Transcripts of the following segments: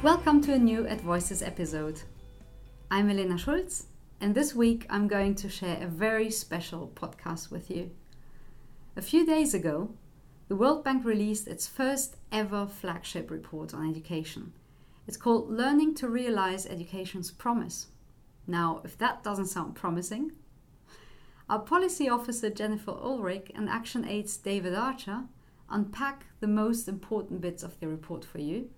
Welcome to a new Ed Voices episode. I'm Elena Schulz, and this week I'm going to share a very special podcast with you. A few days ago, the World Bank released its first ever flagship report on education. It's called Learning to Realize Education's Promise. Now, if that doesn't sound promising, our policy officer Jennifer Ulrich and Action Aid's David Archer unpack the most important bits of the report for you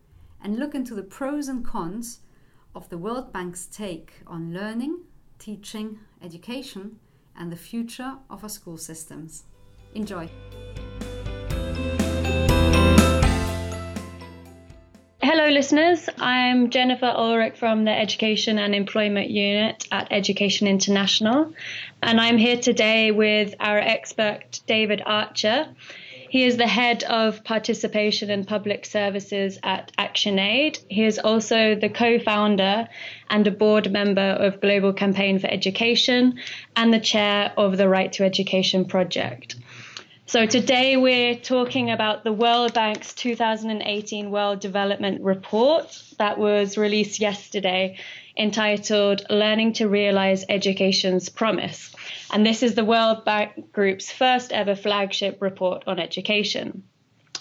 and look into the pros and cons of the World Bank's take on learning, teaching, education, and the future of our school systems. Enjoy. Hello, listeners. I'm Jennifer Ulrich from the Education and Employment Unit at Education International, and I'm here today with our expert David Archer. He is the head of participation and public services at ActionAid. He is also the co founder and a board member of Global Campaign for Education and the chair of the Right to Education project. So, today we're talking about the World Bank's 2018 World Development Report that was released yesterday entitled Learning to Realize Education's Promise. And this is the World Bank Group's first ever flagship report on education.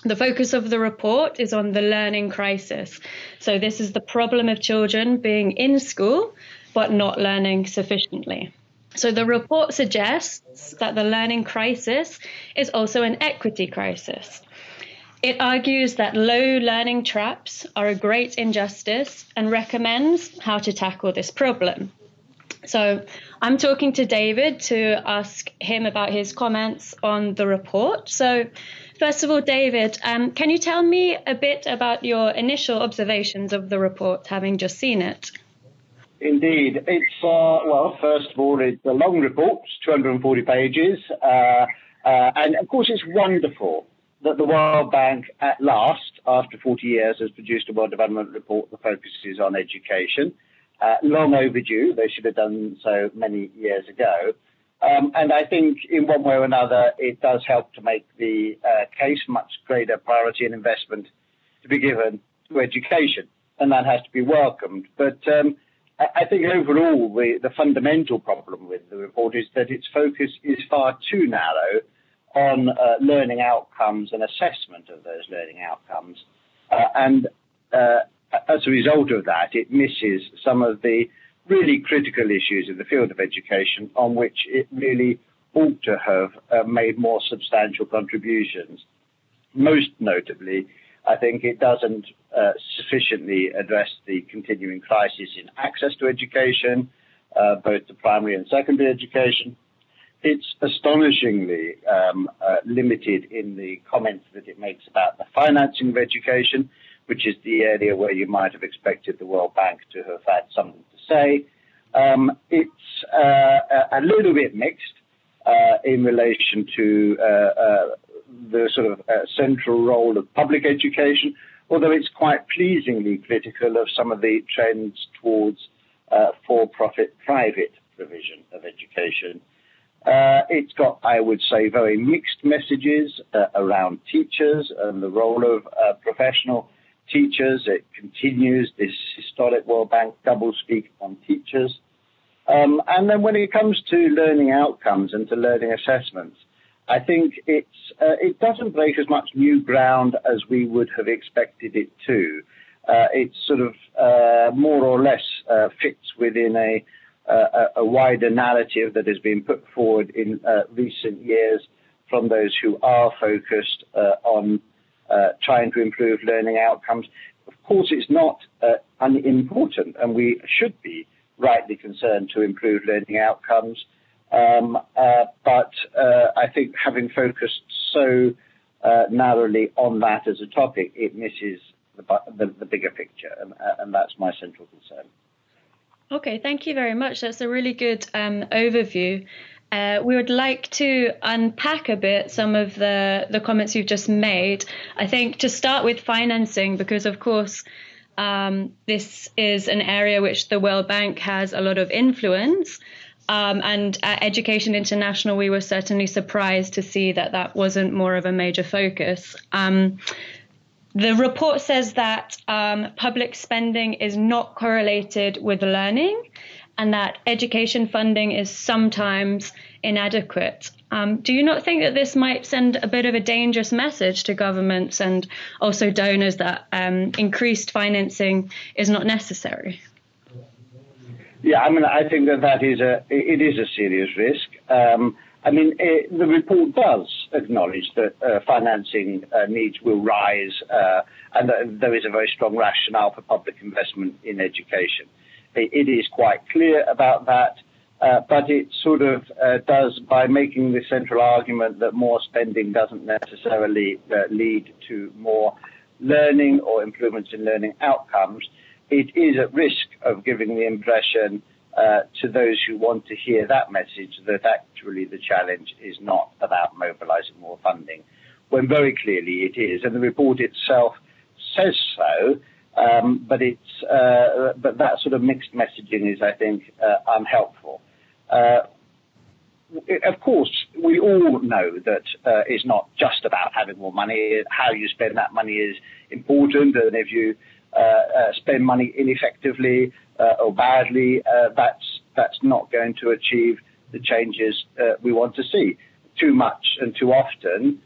The focus of the report is on the learning crisis. So, this is the problem of children being in school but not learning sufficiently. So, the report suggests that the learning crisis is also an equity crisis. It argues that low learning traps are a great injustice and recommends how to tackle this problem. So, I'm talking to David to ask him about his comments on the report. So, first of all, David, um, can you tell me a bit about your initial observations of the report, having just seen it? Indeed. It's, uh, well, first of all, it's a long report, 240 pages. Uh, uh, and of course, it's wonderful that the World Bank, at last, after 40 years, has produced a World Development Report that focuses on education. Uh, long overdue. They should have done so many years ago. Um, and I think in one way or another, it does help to make the uh, case much greater priority and investment to be given to education. And that has to be welcomed. But um, I, think overall, the, the fundamental problem with the report is that its focus is far too narrow on uh, learning outcomes and assessment of those learning outcomes. Uh, and uh, as a result of that, it misses some of the really critical issues in the field of education on which it really ought to have uh, made more substantial contributions. Most notably, I think it doesn't uh, sufficiently address the continuing crisis in access to education, uh, both to primary and secondary education. It's astonishingly um, uh, limited in the comments that it makes about the financing of education, which is the area where you might have expected the World Bank to have had something to say. Um, it's uh, a little bit mixed uh, in relation to uh, the sort of uh, central role of public education, although it's quite pleasingly critical of some of the trends towards uh, for-profit private provision of education. Uh, it's got, I would say, very mixed messages uh, around teachers and the role of uh, professional teachers. It continues this historic World Bank doublespeak on teachers. Um, and then when it comes to learning outcomes and to learning assessments, I think it's uh, it doesn't break as much new ground as we would have expected it to. Uh, it sort of uh, more or less uh, fits within a, a, a, wider narrative that has been put forward in uh, recent years from those who are focused uh, on trying to improve learning outcomes. Of course, it's not uh unimportant, and we should be rightly concerned to improve learning outcomes. Um, uh, but uh, I think having focused so uh, narrowly on that as a topic, it misses the, the, the bigger picture, and, uh, and, that's my central concern. Okay, thank you very much. That's a really good um, overview. Uh, we would like to unpack a bit some of the, the comments you've just made. I think to start with financing, because of course, um, this is an area which the World Bank has a lot of influence. Um, and at Education International, we were certainly surprised to see that that wasn't more of a major focus. Um, the report says that um, public spending is not correlated with learning and that education funding is sometimes inadequate. Um, do you not think that this might send a bit of a dangerous message to governments and also donors that um, increased financing is not necessary? Yeah, I mean, I think that that is a it is a serious risk. Um, I mean, it, the report does acknowledge that uh, financing uh, needs will rise, uh, and that there is a very strong rationale for public investment in education. it, it is quite clear about that, uh, but it sort of uh, does by making the central argument that more spending doesn't necessarily uh, lead to more learning or improvements in learning outcomes it is at risk of giving the impression uh, to those who want to hear that message that actually the challenge is not about mobilizing more funding, when very clearly it is. And the report itself says so, um, but, it's, uh, but that sort of mixed messaging is, I think, uh, unhelpful. Uh, of course, we all know that uh, it's not just about having more money. How you spend that money is important, and if you spend money ineffectively uh, or badly, that's that's not going to achieve the changes we want to see. Too much and too often,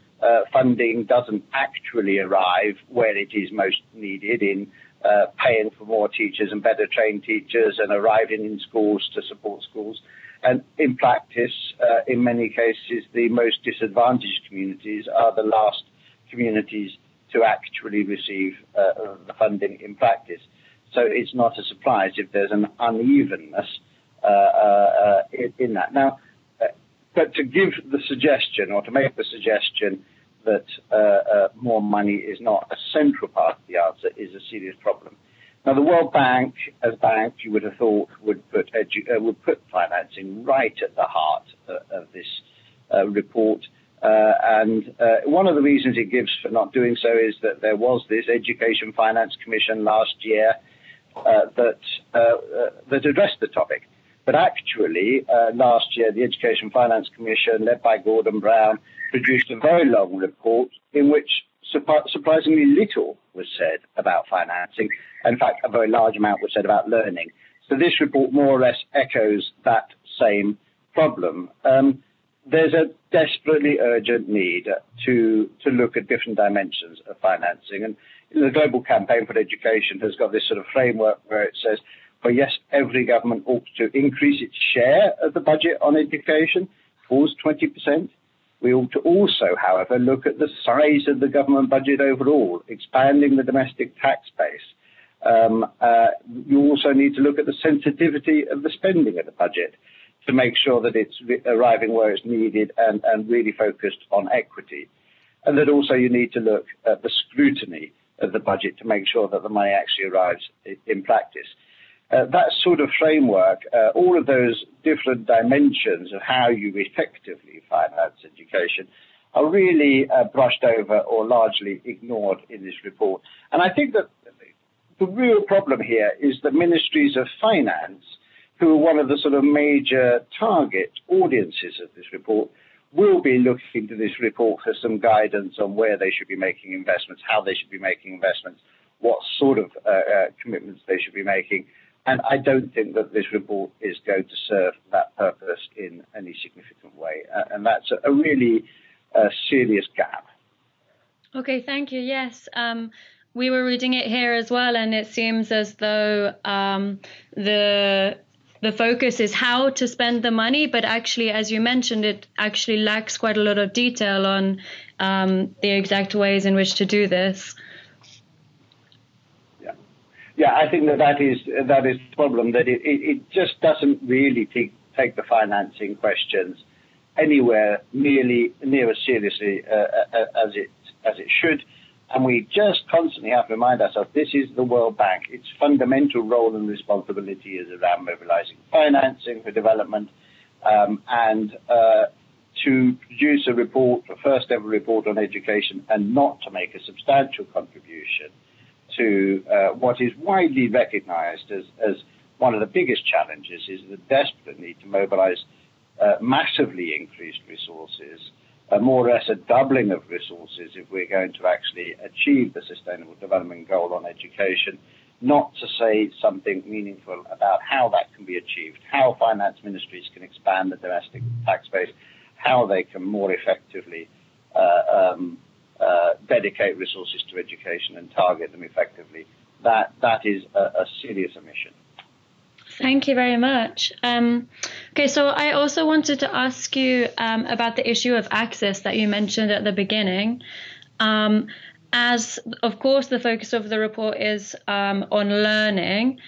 funding doesn't actually arrive where it is most needed in uh, paying for more teachers and better trained teachers and arriving in schools to support schools. And in practice, uh, in many cases, the most disadvantaged communities are the last communities to actually receive uh, the funding in practice. So it's not a surprise if there's an unevenness uh, uh, in, that. Now, uh, but to give the suggestion or to make the suggestion that uh, uh, more money is not a central part of the answer is a serious problem. Now, the World Bank, as bank, you would have thought would put edu- would put financing right at the heart of this report. Uh, and uh, one of the reasons it gives for not doing so is that there was this Education Finance Commission last year uh, that that addressed the topic. But actually, last year, the Education Finance Commission, led by Gordon Brown, produced a very long report in which surprisingly little was said about financing. In fact, a very large amount was said about learning. So this report more or less echoes that same problem. There's a desperately urgent need to to look at different dimensions of financing. And the Global Campaign for Education has got this sort of framework where it says, well, yes, every government ought to increase its share of the budget on education towards 20%. We ought to also, however, look at the size of the government budget overall, expanding the domestic tax base. Um, uh, you also need to look at the sensitivity of the spending of the budget to make sure that it's arriving where it's needed and, and really focused on equity. And that also you need to look at the scrutiny of the budget to make sure that the money actually arrives in practice. Uh, that sort of framework, uh, all of those different dimensions of how you effectively finance education are really uh, brushed over or largely ignored in this report. And I think that the real problem here is that ministries of finance who are one of the sort of major target audiences of this report, will be looking to this report for some guidance on where they should be making investments, how they should be making investments, what sort of uh, uh, commitments they should be making. And I don't think that this report is going to serve that purpose in any significant way. Uh, and that's a, a really uh, serious gap. Okay, thank you. Yes. Um, we were reading it here as well, and it seems as though um, the the focus is how to spend the money, but actually, as you mentioned, it actually lacks quite a lot of detail on um, the exact ways in which to do this. Yeah, yeah, I think that that is that is the problem. That it, it, it just doesn't really take take the financing questions anywhere nearly near as seriously uh, uh as it as it should. And we just constantly have to remind ourselves this is the World Bank. Its fundamental role and responsibility is around mobilizing financing for development. um, and uh, to produce a report, the first ever report on education, and not to make a substantial contribution to uh, what is widely recognized as, as one of the biggest challenges is the desperate need to mobilize uh, massively increased resources, more or less a doubling of resources if we're going to actually achieve the Sustainable Development Goal on education, not to say something meaningful about how that can be achieved, how finance ministries can expand the domestic tax base, how they can more effectively uh, um, uh, dedicate resources to education and target them effectively. That that is a, a serious omission. Thank you very much. Um, okay, so I also wanted to ask you um, about the issue of access that you mentioned at the beginning. Um, as, of course, the focus of the report is um, on learning,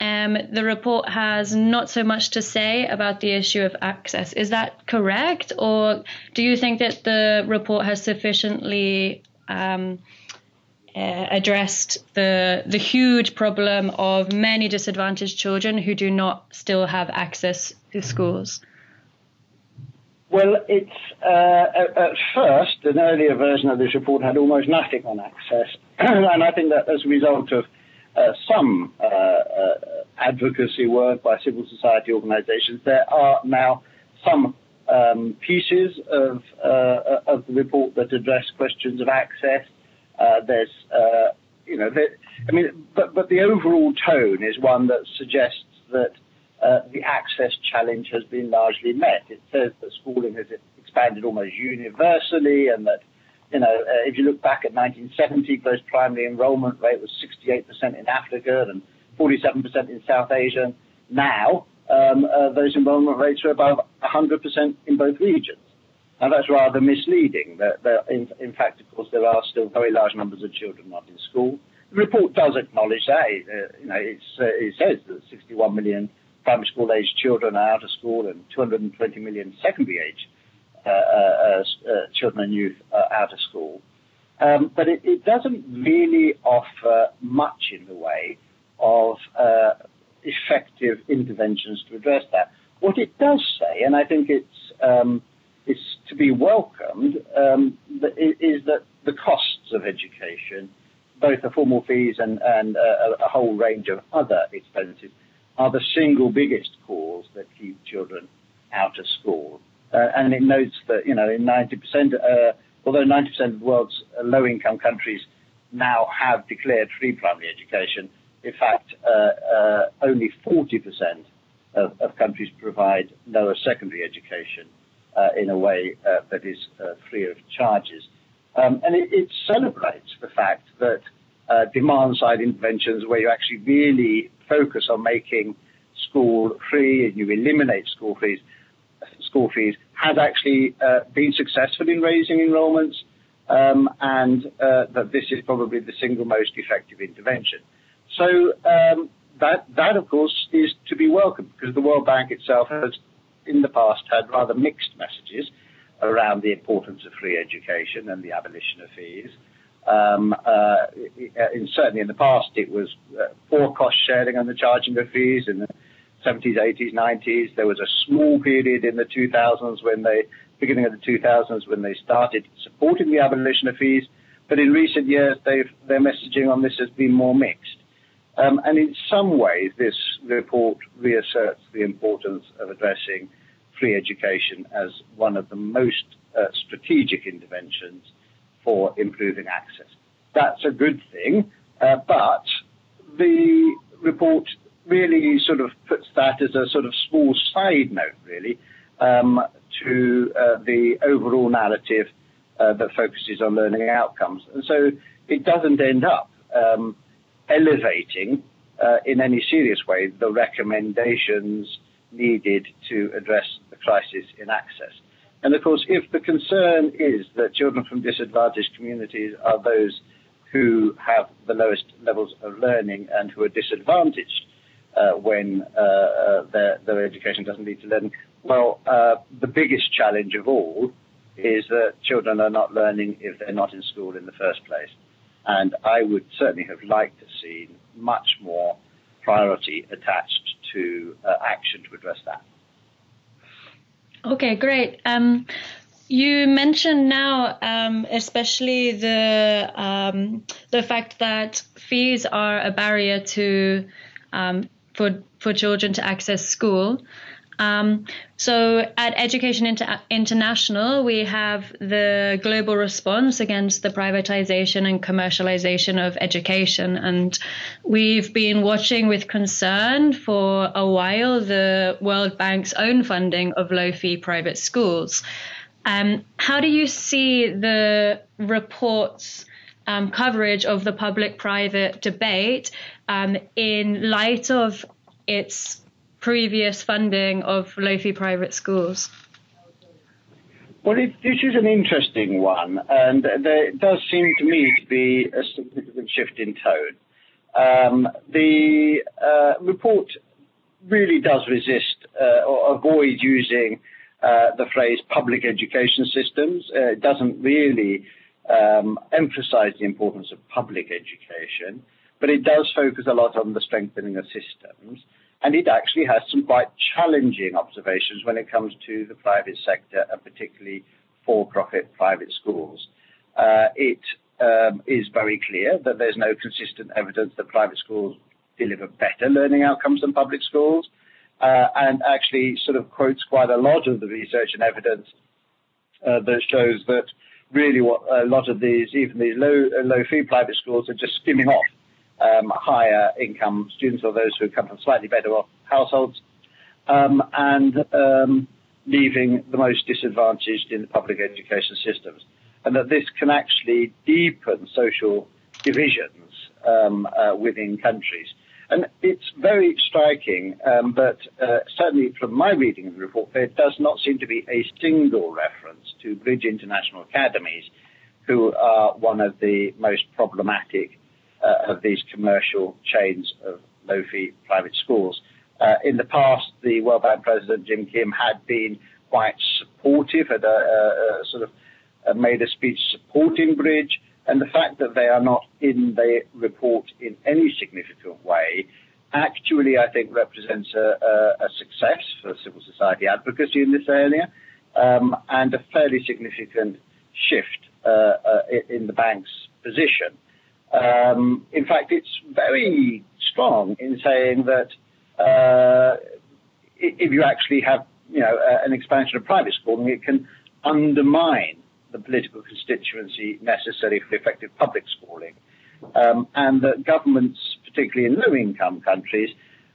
um, the report has not so much to say about the issue of access. Is that correct? Or do you think that the report has sufficiently um, uh, addressed the the huge problem of many disadvantaged children who do not still have access to schools? Well, it's uh, at first an earlier version of this report had almost nothing on access, and I think that as a result of uh, some uh, uh, advocacy work by civil society organisations, there are now some um, pieces of uh, of the report that address questions of access. Uh, there's, uh, you know, I mean, but, but the overall tone is one that suggests that uh, the access challenge has been largely met. It says that schooling has expanded almost universally and that, you know, uh, if you look back at 1970, gross primary enrollment rate was 68% in Africa and 47% in South Asia. Now, um, uh, those enrollment rates are above 100% in both regions. Now that's rather misleading. In, in, fact, of course, there are still very large numbers of children not in school. The report does acknowledge that. Uh, you know, uh, it says that 61 million primary school age children are out of school and 220 million secondary age uh, uh, uh, children and youth are out of school. Um, but it, it, doesn't really offer much in the way of uh, effective interventions to address that. What it does say, and I think it's um, to be welcomed um, is that the costs of education, both the formal fees and, and uh, a whole range of other expenses, are the single biggest cause that keep children out of school. Uh, and it notes that, you know, in 90%, uh, although 90% of the world's low-income countries now have declared free primary education, in fact, uh, uh, only 40% of, of countries provide lower secondary education in a way uh, that is uh, free of charges. Um, and it, it, celebrates the fact that demand side interventions, where you actually really focus on making school free and you eliminate school fees, school fees, has actually been successful in raising enrollments. Um, and uh, that this is probably the single most effective intervention. So um, that that of course is to be welcomed because the World Bank itself has in the past had rather mixed messages around the importance of free education and the abolition of fees. Um, uh, in, certainly in the past, it was uh, for cost sharing and the charging of fees in the 70s, 80s, 90s. There was a small period in the 2000s when they, beginning of the 2000s, when they started supporting the abolition of fees. But in recent years, their messaging on this has been more mixed. Um, and in some ways, this report reasserts the importance of addressing free education as one of the most uh, strategic interventions for improving access. That's a good thing, uh, but the report really sort of puts that as a sort of small side note, really, um, to uh, the overall narrative uh, that focuses on learning outcomes. And so it doesn't end up um, elevating uh, in any serious way the recommendations needed to address the crisis in access. And of course, if the concern is that children from disadvantaged communities are those who have the lowest levels of learning and who are disadvantaged uh, when uh, uh, their, their, education doesn't lead to learning, well, uh, the biggest challenge of all is that children are not learning if they're not in school in the first place. And I would certainly have liked to see much more priority attached to uh, action to address that. Okay, great. Um, you mentioned now, um, especially the um, the fact that fees are a barrier to um, for for children to access school. Um, so at Education Inter- International, we have the global response against the privatization and commercialization of education. And we've been watching with concern for a while the World Bank's own funding of low fee private schools. Um, how do you see the report's um, coverage of the public private debate um, in light of its previous funding of low fee private schools? Well, it, this is an interesting one, and there does seem to me to be a significant shift in tone. Um, the uh, report really does resist uh, or avoid using uh, the phrase public education systems. Uh, it doesn't really um, emphasize the importance of public education, but it does focus a lot on the strengthening of systems. And it actually has some quite challenging observations when it comes to the private sector and particularly for-profit private schools. Uh, it um, is very clear that there's no consistent evidence that private schools deliver better learning outcomes than public schools, uh, and actually sort of quotes quite a lot of the research and evidence uh, that shows that really what a lot of these, even these low low fee private schools, are just skimming off um, higher income students or those who come from slightly better off households, um, and um, leaving the most disadvantaged in the public education systems. And that this can actually deepen social divisions um, uh, within countries. And it's very striking, um, but uh, certainly from my reading of the report, there does not seem to be a single reference to Bridge International Academies, who are one of the most problematic uh, of these commercial chains of low fee private schools. Uh, in the past, the World Bank president Jim Kim had been quite supportive, had a, a, a sort of uh, made a speech supporting Bridge, and the fact that they are not in the report in any significant way actually, I think, represents a, a success for civil society advocacy in this area um, and a fairly significant shift uh, uh, in the bank's position. Um, in fact, it's very strong in saying that uh, if you actually have, you know, an expansion of private schooling, it can undermine the political constituency necessary for effective public schooling, um, and that governments, particularly in low-income countries,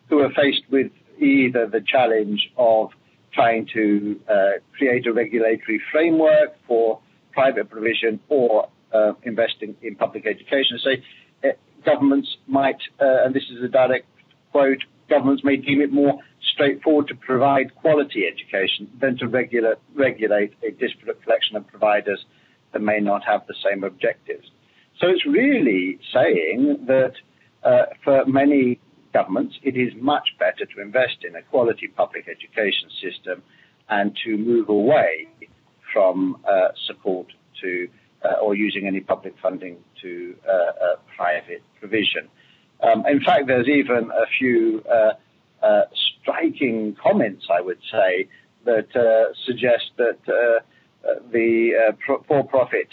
who are faced with either the challenge of trying to uh, create a regulatory framework for private provision or uh, investing in public education. Say uh, governments might, uh, and this is a direct quote, governments may deem it more straightforward to provide quality education than to regulate, regulate a disparate collection of providers that may not have the same objectives. So it's really saying that uh, for many governments, it is much better to invest in a quality public education system and to move away from uh, support to or using any public funding to uh, uh, private provision. Um, in fact, there's even a few striking comments, I would say, that suggest that the for-profit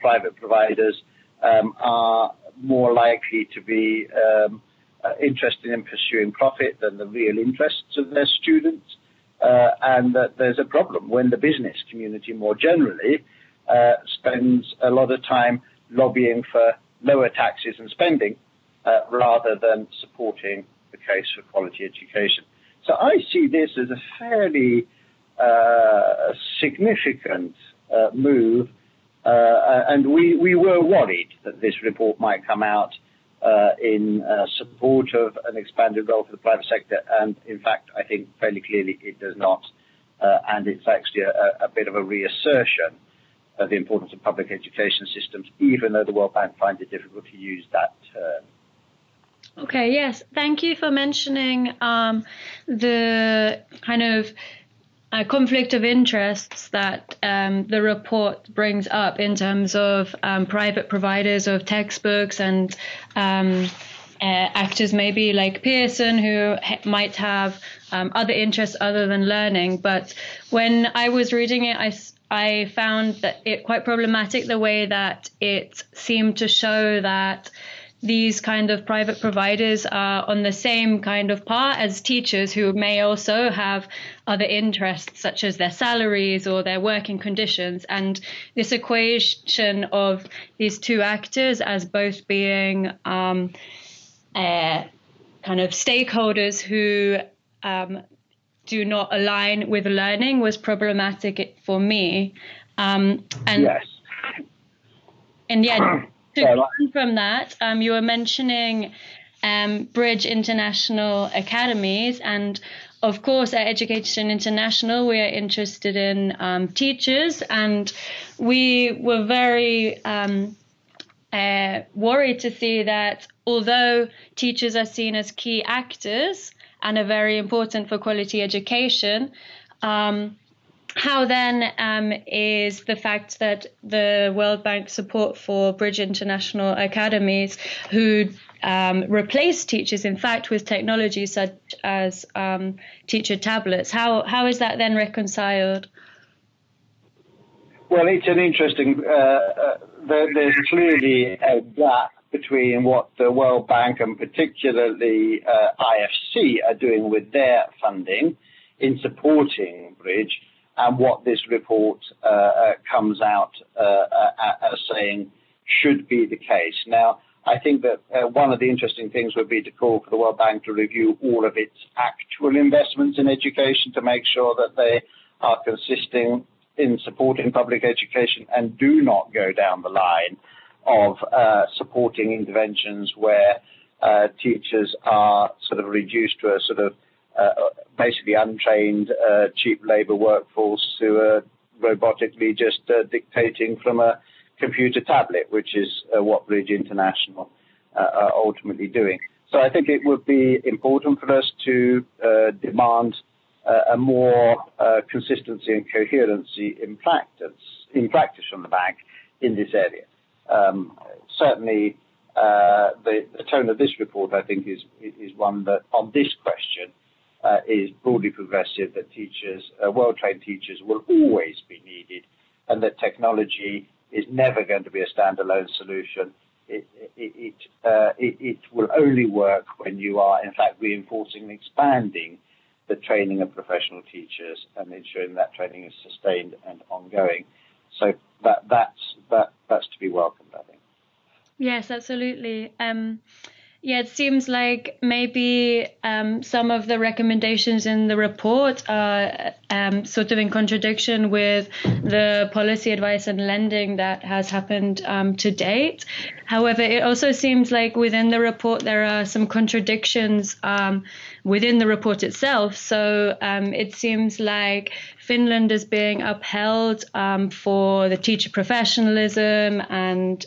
private providers um, are more likely to be um, uh, interested in pursuing profit than the real interests of their students, uh, and that there's a problem when the business community more generally uh, spends a lot of time lobbying for lower taxes and spending uh, rather than supporting the case for quality education. So I see this as a fairly uh, significant uh, move, uh, and we, we were worried that this report might come out uh, in support of an expanded role for the private sector, and in fact, I think fairly clearly it does not, and it's actually a, a bit of a reassertion uh, the importance of public education systems, even though the World Bank finds it difficult to use that term. Okay, yes. Thank you for mentioning um, the kind of uh, conflict of interests that um, the report brings up in terms of um, private providers of textbooks and um, uh, actors maybe like Pearson who ha- might have um, other interests other than learning. But when I was reading it, I, I found that it quite problematic the way that it seemed to show that these kind of private providers are on the same kind of par as teachers who may also have other interests such as their salaries or their working conditions. And this equation of these two actors as both being um, uh, kind of stakeholders who um, do not align with learning was problematic for me. Um, and yes. and yeah to go on. from that, um, you were mentioning um, Bridge International Academies, and of course, at Education International, we are interested in um, teachers, and we were very um, uh, worried to see that although teachers are seen as key actors and are very important for quality education, um, how then um, is the fact that the World Bank support for Bridge International Academies, who um, replace teachers, in fact, with technology such as um, teacher tablets, how how is that then reconciled? Well, it's an interesting. Uh, uh, there, there's clearly a gap between what the World Bank and particularly uh, IFC are doing with their funding in supporting Bridge and what this report uh, uh, comes out uh, as saying should be the case. Now, I think that one of the interesting things would be to call for the World Bank to review all of its actual investments in education to make sure that they are consistent in supporting public education and do not go down the line of uh, supporting interventions where uh, teachers are sort of reduced to a sort of basically untrained, uh, cheap labour workforce who are robotically just uh, dictating from a computer tablet, which is what Bridge International are ultimately doing. So I think it would be important for us to demand a more consistency and coherency in practice, in practice from the bank in this area. Um, certainly, uh, the, the, tone of this report, I think, is is one that on this question uh, is broadly progressive, that teachers, uh, well-trained teachers will always be needed, and that technology is never going to be a standalone solution. It, it, uh, it, it, will only work when you are, in fact, reinforcing and expanding the training of professional teachers and ensuring that training is sustained and ongoing. So that, that's, that, that's to be welcomed, I think. Yes, absolutely. Um, yeah, it seems like maybe um, some of the recommendations in the report are um, sort of in contradiction with the policy advice and lending that has happened um, to date. However, it also seems like within the report there are some contradictions um, within the report itself. So um, it seems like Finland is being upheld um, for the teacher professionalism and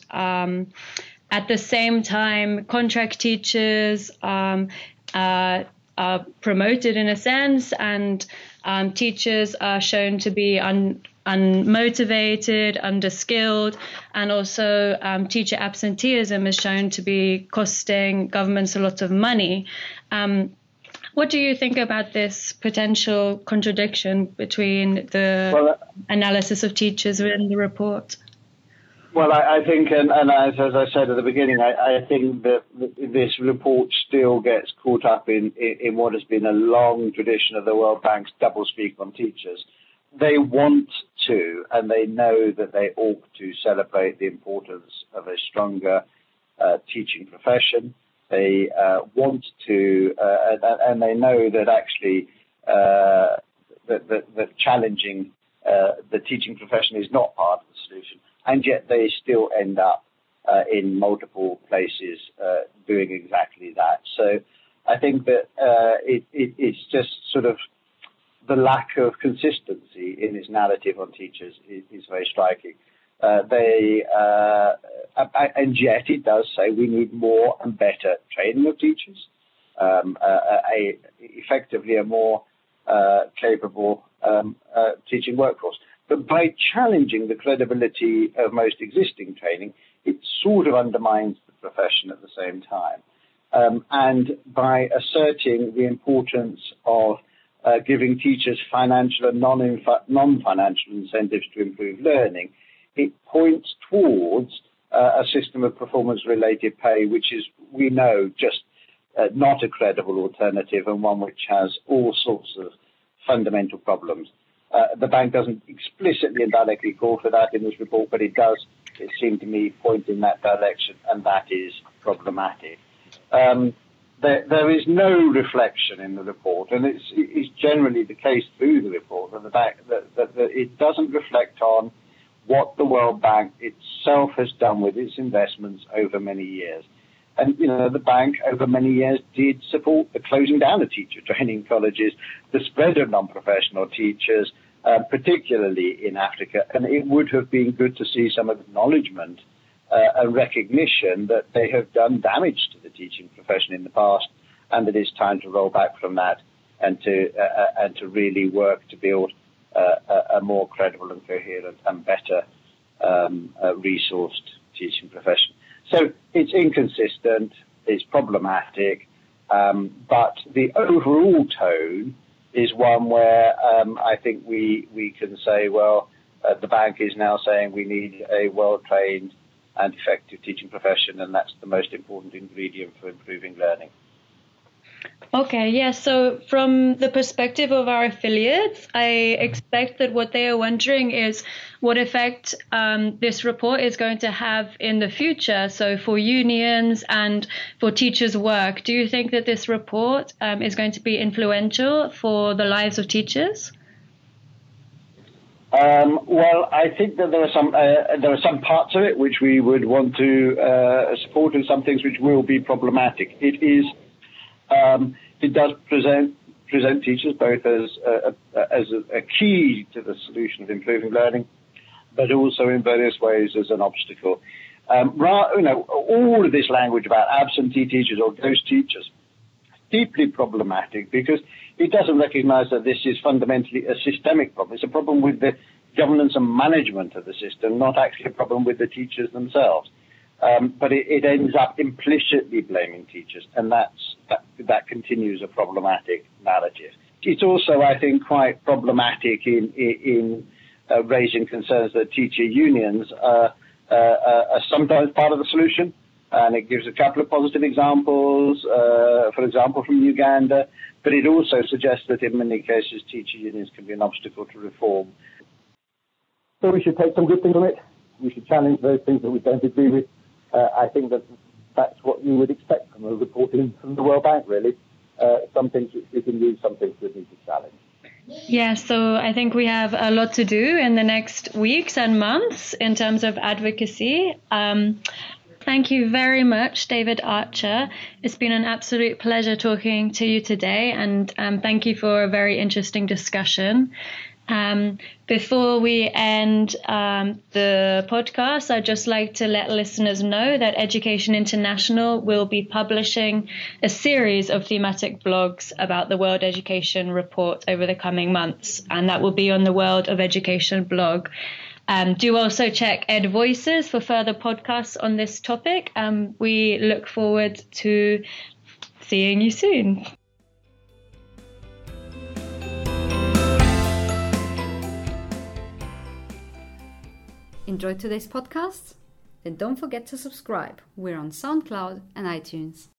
at the same time, contract teachers um, uh, are promoted in a sense, and um, teachers are shown to be un- unmotivated, underskilled, and also um, teacher absenteeism is shown to be costing governments a lot of money. Um, what do you think about this potential contradiction between the well, uh, analysis of teachers in the report? Well, I, I think, and, and as, as, I said at the beginning, I, I, think that this report still gets caught up in, in, in, what has been a long tradition of the World Bank's doublespeak on teachers. They want to, and they know that they ought to celebrate the importance of a stronger uh, teaching profession. They uh, want to, uh, and, and, they know that actually uh, that, that, that, challenging uh, the teaching profession is not part of the solution and yet they still end up uh, in multiple places uh, doing exactly that. So I think that uh, it, it, it's just sort of the lack of consistency in this narrative on teachers is, is very striking. Uh, they uh, and yet it does say we need more and better training of teachers, um, a, effectively a more uh, capable um, teaching workforce. But by challenging the credibility of most existing training, it sort of undermines the profession at the same time. um, and by asserting the importance of uh, giving teachers financial and non-financial incentives to improve learning, it points towards uh, a system of performance-related pay, which is, we know, just uh, not a credible alternative and one which has all sorts of fundamental problems. Uh, the bank doesn't explicitly and directly call for that in this report, but it does, it seemed to me, point in that direction, and that is problematic. Um, there, there is no reflection in the report, and it's, it's generally the case through the report that, the bank, that, that, that it doesn't reflect on what the World Bank itself has done with its investments over many years. And, you know, the bank over many years did support the closing down of teacher training colleges, the spread of non-professional teachers, uh, particularly in Africa. And it would have been good to see some acknowledgement uh, and recognition that they have done damage to the teaching profession in the past and that it's time to roll back from that and to, uh, and to really work to build uh, a, a, more credible and coherent and better um, uh, resourced teaching profession. So it's inconsistent, it's problematic, um, but the overall tone is one where um, I think we we can say, well, uh, the bank is now saying we need a well-trained and effective teaching profession, and that's the most important ingredient for improving learning. Okay, yeah. So, from the perspective of our affiliates, I expect that what they are wondering is what effect um, this report is going to have in the future. So, for unions and for teachers' work, do you think that this report um, is going to be influential for the lives of teachers? Um, well, I think that there are some uh, there are some parts of it which we would want to uh, support, and some things which will be problematic. It is um, it does present present teachers both as a, as a, a, key to the solution of improving learning, but also in various ways as an obstacle. Um, you know, all of this language about absentee teachers or ghost teachers, deeply problematic because it doesn't recognise that this is fundamentally a systemic problem. It's a problem with the governance and management of the system, not actually a problem with the teachers themselves. Um, but it, it, ends up implicitly blaming teachers, and that's, that, that continues a problematic narrative. It's also, I think, quite problematic in, in uh, raising concerns that teacher unions are, uh, are sometimes part of the solution, and it gives a couple of positive examples, uh, for example, from Uganda, but it also suggests that in many cases teacher unions can be an obstacle to reform. So we should take some good things from it. We should challenge those things that we don't agree with uh, I think that that's what you would expect from a reporting from the World Bank, really. Uh, some things which we can use, some things we need to challenge. Yeah, so I think we have a lot to do in the next weeks and months in terms of advocacy. Um, Thank you very much, David Archer. It's been an absolute pleasure talking to you today, and um, thank you for a very interesting discussion. Um, before we end um, the podcast, I'd just like to let listeners know that Education International will be publishing a series of thematic blogs about the World Education Report over the coming months, and that will be on the World of Education blog. Um, do also check Ed Voices for further podcasts on this topic. We look forward to seeing you soon. Enjoyed today's podcast? Then don't forget to subscribe. We're on SoundCloud and iTunes.